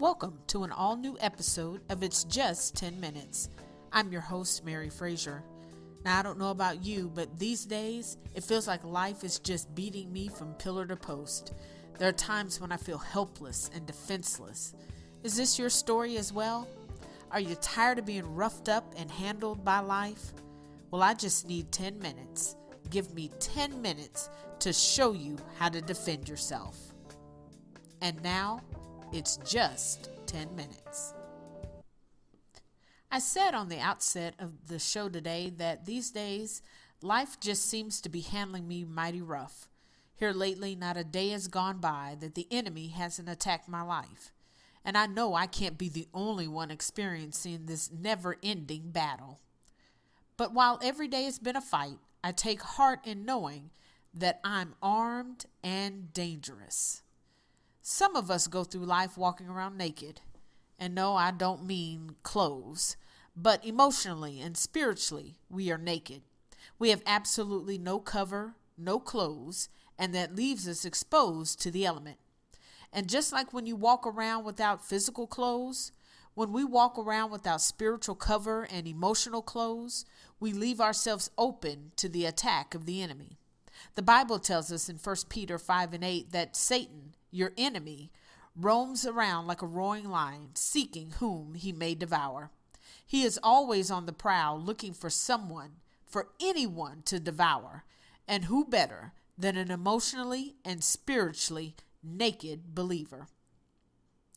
Welcome to an all new episode of It's Just 10 Minutes. I'm your host, Mary Frazier. Now, I don't know about you, but these days it feels like life is just beating me from pillar to post. There are times when I feel helpless and defenseless. Is this your story as well? Are you tired of being roughed up and handled by life? Well, I just need 10 minutes. Give me 10 minutes to show you how to defend yourself. And now, it's just 10 minutes. I said on the outset of the show today that these days life just seems to be handling me mighty rough. Here lately, not a day has gone by that the enemy hasn't attacked my life. And I know I can't be the only one experiencing this never ending battle. But while every day has been a fight, I take heart in knowing that I'm armed and dangerous. Some of us go through life walking around naked. And no, I don't mean clothes, but emotionally and spiritually, we are naked. We have absolutely no cover, no clothes, and that leaves us exposed to the element. And just like when you walk around without physical clothes, when we walk around without spiritual cover and emotional clothes, we leave ourselves open to the attack of the enemy. The Bible tells us in 1 Peter 5 and 8 that Satan, your enemy, roams around like a roaring lion, seeking whom he may devour. He is always on the prowl, looking for someone, for anyone to devour. And who better than an emotionally and spiritually naked believer?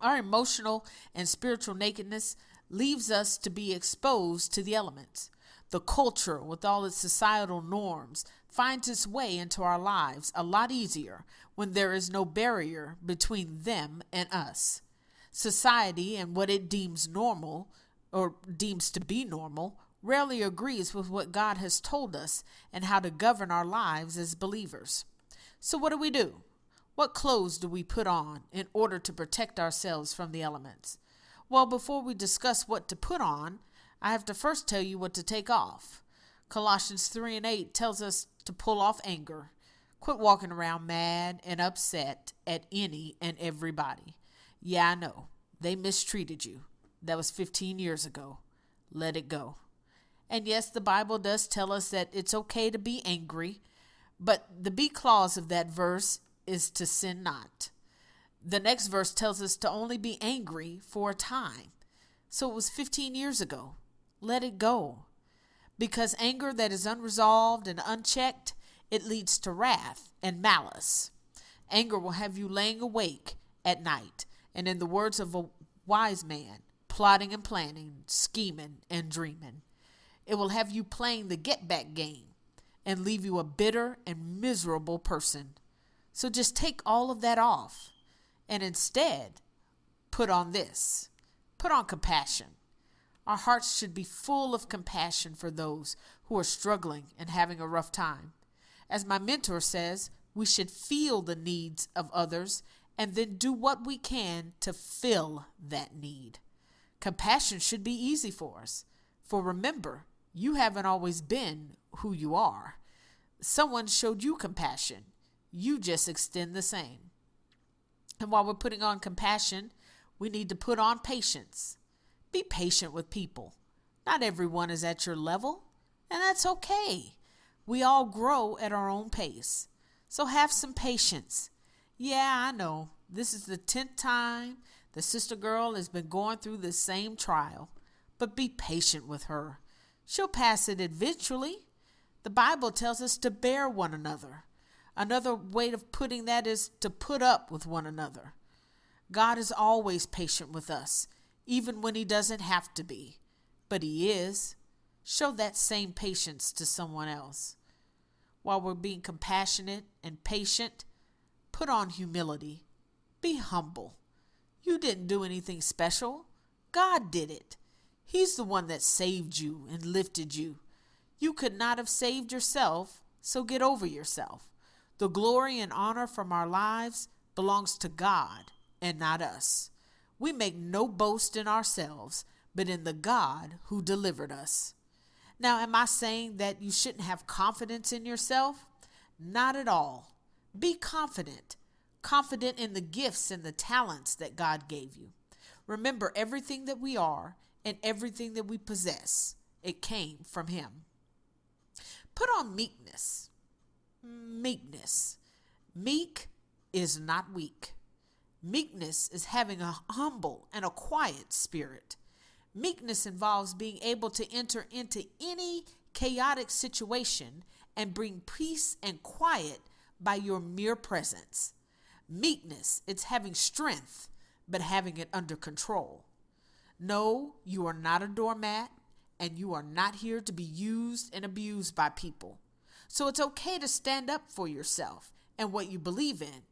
Our emotional and spiritual nakedness leaves us to be exposed to the elements. The culture, with all its societal norms, finds its way into our lives a lot easier when there is no barrier between them and us. Society and what it deems normal, or deems to be normal, rarely agrees with what God has told us and how to govern our lives as believers. So, what do we do? What clothes do we put on in order to protect ourselves from the elements? Well, before we discuss what to put on, I have to first tell you what to take off. Colossians 3 and 8 tells us to pull off anger. Quit walking around mad and upset at any and everybody. Yeah, I know. They mistreated you. That was 15 years ago. Let it go. And yes, the Bible does tell us that it's okay to be angry, but the B clause of that verse is to sin not. The next verse tells us to only be angry for a time. So it was 15 years ago. Let it go. Because anger that is unresolved and unchecked, it leads to wrath and malice. Anger will have you laying awake at night, and in the words of a wise man, plotting and planning, scheming and dreaming. It will have you playing the get back game and leave you a bitter and miserable person. So just take all of that off and instead put on this put on compassion. Our hearts should be full of compassion for those who are struggling and having a rough time. As my mentor says, we should feel the needs of others and then do what we can to fill that need. Compassion should be easy for us. For remember, you haven't always been who you are. Someone showed you compassion. You just extend the same. And while we're putting on compassion, we need to put on patience. Be patient with people. Not everyone is at your level, and that's okay. We all grow at our own pace. So have some patience. Yeah, I know. This is the 10th time the sister girl has been going through the same trial, but be patient with her. She'll pass it eventually. The Bible tells us to bear one another. Another way of putting that is to put up with one another. God is always patient with us even when he doesn't have to be. But he is. Show that same patience to someone else. While we're being compassionate and patient, put on humility. Be humble. You didn't do anything special. God did it. He's the one that saved you and lifted you. You could not have saved yourself, so get over yourself. The glory and honor from our lives belongs to God and not us. We make no boast in ourselves, but in the God who delivered us. Now, am I saying that you shouldn't have confidence in yourself? Not at all. Be confident, confident in the gifts and the talents that God gave you. Remember everything that we are and everything that we possess, it came from Him. Put on meekness. Meekness. Meek is not weak. Meekness is having a humble and a quiet spirit. Meekness involves being able to enter into any chaotic situation and bring peace and quiet by your mere presence. Meekness, it's having strength, but having it under control. No, you are not a doormat, and you are not here to be used and abused by people. So it's okay to stand up for yourself and what you believe in,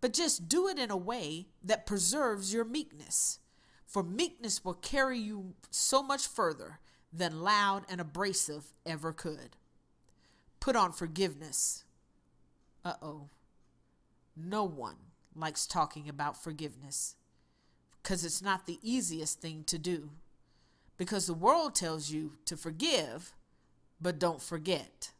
but just do it in a way that preserves your meekness. For meekness will carry you so much further than loud and abrasive ever could. Put on forgiveness. Uh oh. No one likes talking about forgiveness because it's not the easiest thing to do. Because the world tells you to forgive, but don't forget.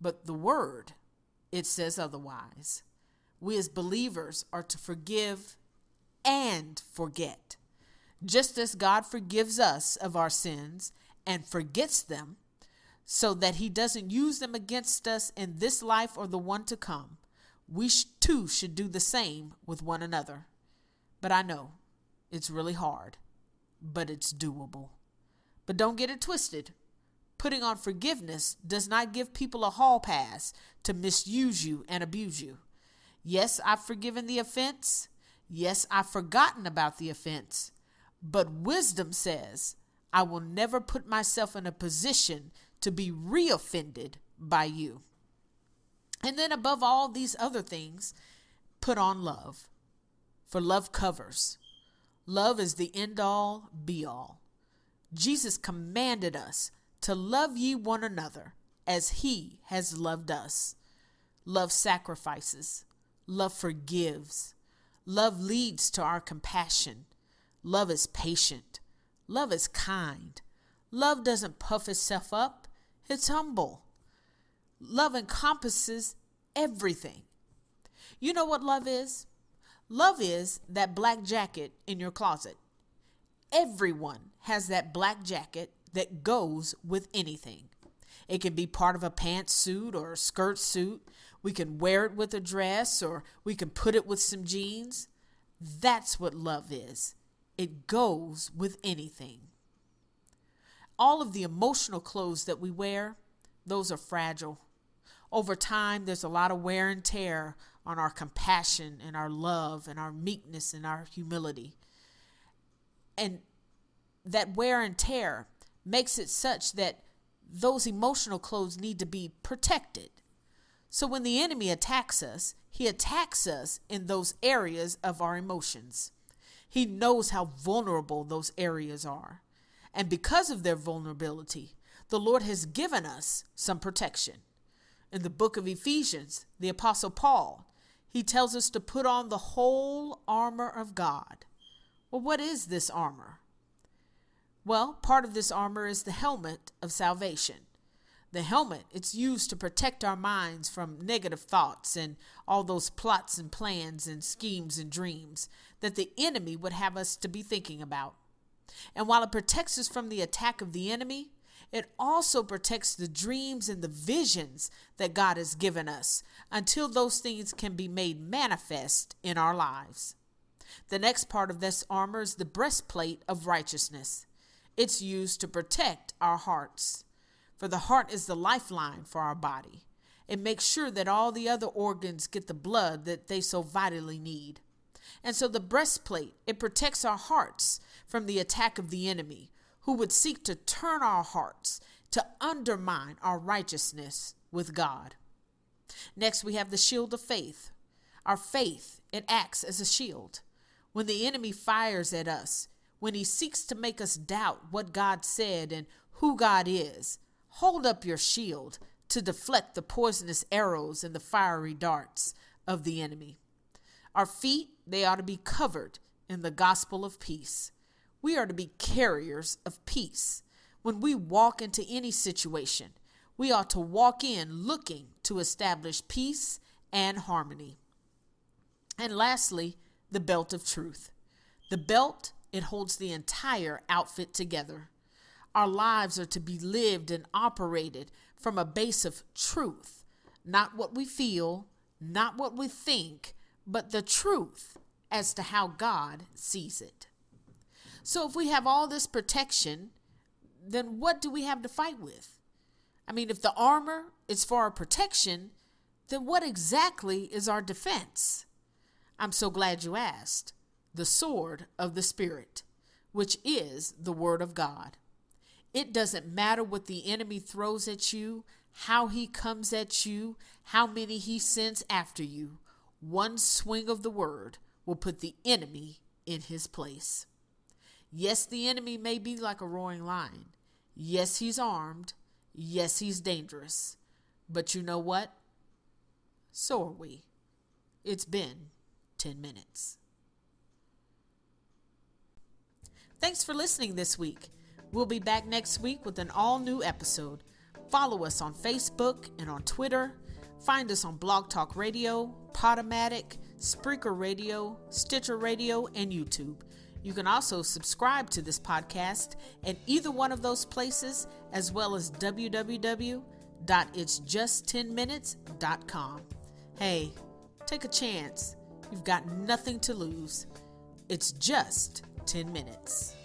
But the word, it says otherwise. We as believers are to forgive and forget. Just as God forgives us of our sins and forgets them, so that he doesn't use them against us in this life or the one to come, we too should do the same with one another. But I know it's really hard, but it's doable. But don't get it twisted. Putting on forgiveness does not give people a hall pass to misuse you and abuse you. Yes, I've forgiven the offense. Yes, I've forgotten about the offense. But wisdom says, I will never put myself in a position to be reoffended by you. And then, above all these other things, put on love. For love covers. Love is the end all, be all. Jesus commanded us to love ye one another as he has loved us. Love sacrifices. Love forgives. Love leads to our compassion. Love is patient. Love is kind. Love doesn't puff itself up, it's humble. Love encompasses everything. You know what love is? Love is that black jacket in your closet. Everyone has that black jacket that goes with anything. It can be part of a pantsuit or a skirt suit. We can wear it with a dress or we can put it with some jeans. That's what love is. It goes with anything. All of the emotional clothes that we wear, those are fragile. Over time, there's a lot of wear and tear on our compassion and our love and our meekness and our humility. And that wear and tear makes it such that those emotional clothes need to be protected. So when the enemy attacks us, he attacks us in those areas of our emotions. He knows how vulnerable those areas are. And because of their vulnerability, the Lord has given us some protection. In the book of Ephesians, the Apostle Paul, he tells us to put on the whole armor of God. Well, what is this armor? Well, part of this armor is the helmet of salvation. The helmet, it's used to protect our minds from negative thoughts and all those plots and plans and schemes and dreams that the enemy would have us to be thinking about. And while it protects us from the attack of the enemy, it also protects the dreams and the visions that God has given us until those things can be made manifest in our lives. The next part of this armor is the breastplate of righteousness. It's used to protect our hearts, for the heart is the lifeline for our body. It makes sure that all the other organs get the blood that they so vitally need. And so the breastplate, it protects our hearts from the attack of the enemy, who would seek to turn our hearts to undermine our righteousness with God. Next, we have the shield of faith. Our faith, it acts as a shield. When the enemy fires at us, when he seeks to make us doubt what God said and who God is, hold up your shield to deflect the poisonous arrows and the fiery darts of the enemy. Our feet, they ought to be covered in the gospel of peace. We are to be carriers of peace. When we walk into any situation, we ought to walk in looking to establish peace and harmony. And lastly, the belt of truth. The belt, it holds the entire outfit together. Our lives are to be lived and operated from a base of truth, not what we feel, not what we think, but the truth as to how God sees it. So if we have all this protection, then what do we have to fight with? I mean, if the armor is for our protection, then what exactly is our defense? I'm so glad you asked. The sword of the Spirit, which is the Word of God. It doesn't matter what the enemy throws at you, how he comes at you, how many he sends after you. One swing of the Word will put the enemy in his place. Yes, the enemy may be like a roaring lion. Yes, he's armed. Yes, he's dangerous. But you know what? So are we. It's been 10 minutes. Thanks for listening this week. We'll be back next week with an all new episode. Follow us on Facebook and on Twitter. Find us on Blog Talk Radio, Podomatic, Spreaker Radio, Stitcher Radio, and YouTube. You can also subscribe to this podcast at either one of those places, as well as www.itsjust10minutes.com. Hey, take a chance. You've got nothing to lose. It's just 10 minutes.